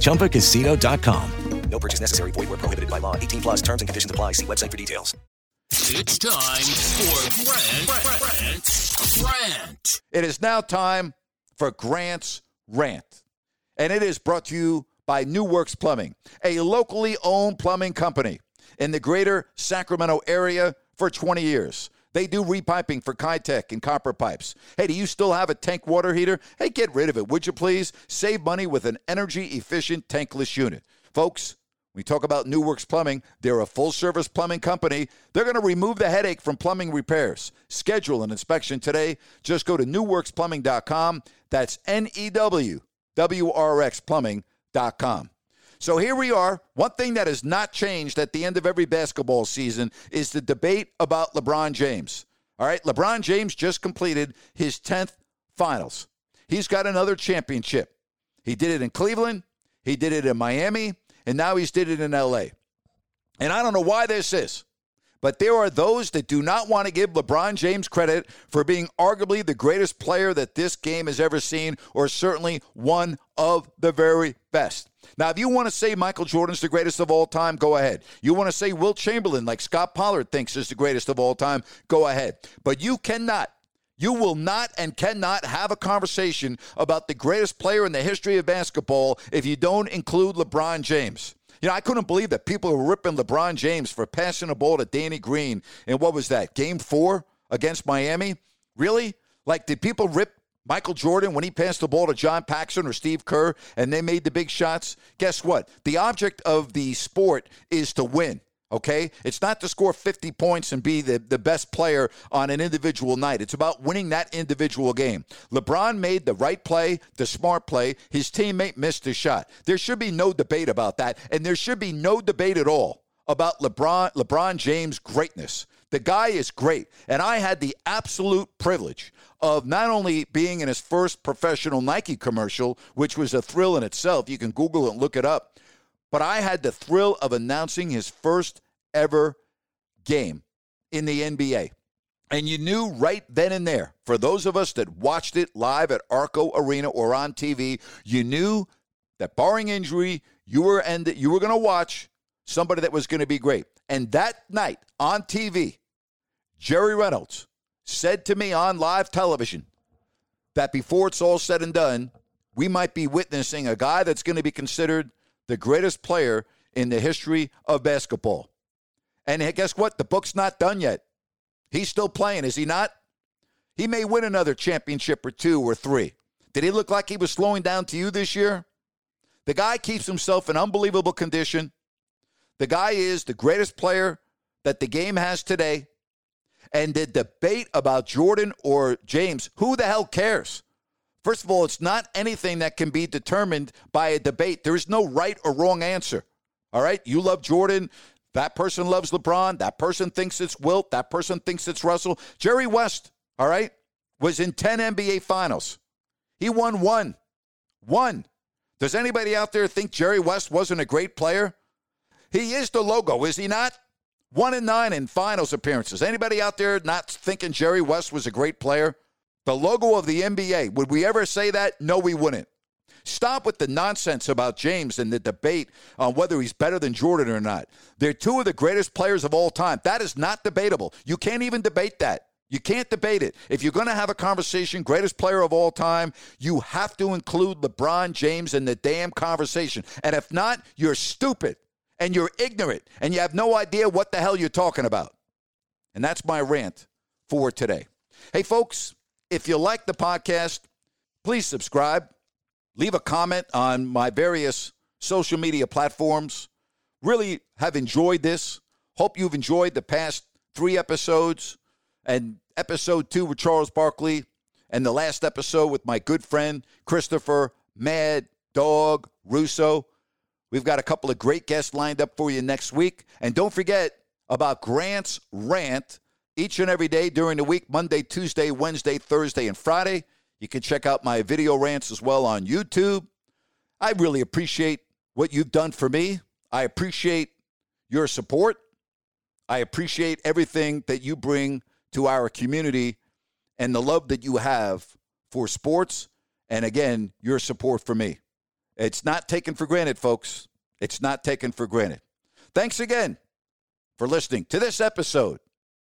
ChumbaCasino.com. No purchase necessary. Void where prohibited by law. 18 plus terms and conditions apply. See website for details. It's time for Grant, Grant, Grant. It is now time for Grant's Rant. And it is brought to you by New Works Plumbing, a locally owned plumbing company in the greater Sacramento area for 20 years. They do repiping for Kitec and copper pipes. Hey, do you still have a tank water heater? Hey, get rid of it, would you please? Save money with an energy efficient tankless unit. Folks, we talk about New Works Plumbing. They're a full service plumbing company. They're going to remove the headache from plumbing repairs. Schedule an inspection today. Just go to newworksplumbing.com. That's N E W W R X plumbing.com. So here we are. One thing that has not changed at the end of every basketball season is the debate about LeBron James. All right, LeBron James just completed his 10th finals. He's got another championship. He did it in Cleveland, he did it in Miami, and now he's did it in LA. And I don't know why this is, but there are those that do not want to give LeBron James credit for being arguably the greatest player that this game has ever seen, or certainly one of the very best. Now, if you want to say Michael Jordan's the greatest of all time, go ahead. You want to say Wilt Chamberlain, like Scott Pollard thinks is the greatest of all time, go ahead. But you cannot you will not and cannot have a conversation about the greatest player in the history of basketball if you don't include LeBron James. You know, I couldn't believe that people were ripping LeBron James for passing the ball to Danny Green. And what was that, game four against Miami? Really? Like, did people rip Michael Jordan when he passed the ball to John Paxson or Steve Kerr and they made the big shots? Guess what? The object of the sport is to win. Okay? It's not to score 50 points and be the, the best player on an individual night. It's about winning that individual game. LeBron made the right play, the smart play. His teammate missed his shot. There should be no debate about that. And there should be no debate at all about LeBron, LeBron James' greatness. The guy is great. And I had the absolute privilege of not only being in his first professional Nike commercial, which was a thrill in itself. You can Google it and look it up but I had the thrill of announcing his first ever game in the NBA. And you knew right then and there, for those of us that watched it live at Arco Arena or on TV, you knew that barring injury, you were and you were going to watch somebody that was going to be great. And that night on TV, Jerry Reynolds said to me on live television that before it's all said and done, we might be witnessing a guy that's going to be considered the greatest player in the history of basketball. And guess what? The book's not done yet. He's still playing, is he not? He may win another championship or two or three. Did he look like he was slowing down to you this year? The guy keeps himself in unbelievable condition. The guy is the greatest player that the game has today. And the debate about Jordan or James, who the hell cares? First of all, it's not anything that can be determined by a debate. There is no right or wrong answer. All right? You love Jordan. That person loves LeBron. That person thinks it's Wilt. That person thinks it's Russell. Jerry West, all right, was in 10 NBA finals. He won one. One. Does anybody out there think Jerry West wasn't a great player? He is the logo, is he not? One and nine in finals appearances. Anybody out there not thinking Jerry West was a great player? The logo of the NBA. Would we ever say that? No, we wouldn't. Stop with the nonsense about James and the debate on whether he's better than Jordan or not. They're two of the greatest players of all time. That is not debatable. You can't even debate that. You can't debate it. If you're going to have a conversation, greatest player of all time, you have to include LeBron James in the damn conversation. And if not, you're stupid and you're ignorant and you have no idea what the hell you're talking about. And that's my rant for today. Hey, folks, if you like the podcast, please subscribe, leave a comment on my various social media platforms. Really have enjoyed this. Hope you've enjoyed the past three episodes and episode two with Charles Barkley and the last episode with my good friend Christopher Mad Dog Russo. We've got a couple of great guests lined up for you next week. And don't forget about Grant's Rant each and every day during the week Monday, Tuesday, Wednesday, Thursday, and Friday. You can check out my video rants as well on YouTube. I really appreciate what you've done for me. I appreciate your support. I appreciate everything that you bring to our community and the love that you have for sports. And again, your support for me. It's not taken for granted, folks. It's not taken for granted. Thanks again for listening to this episode.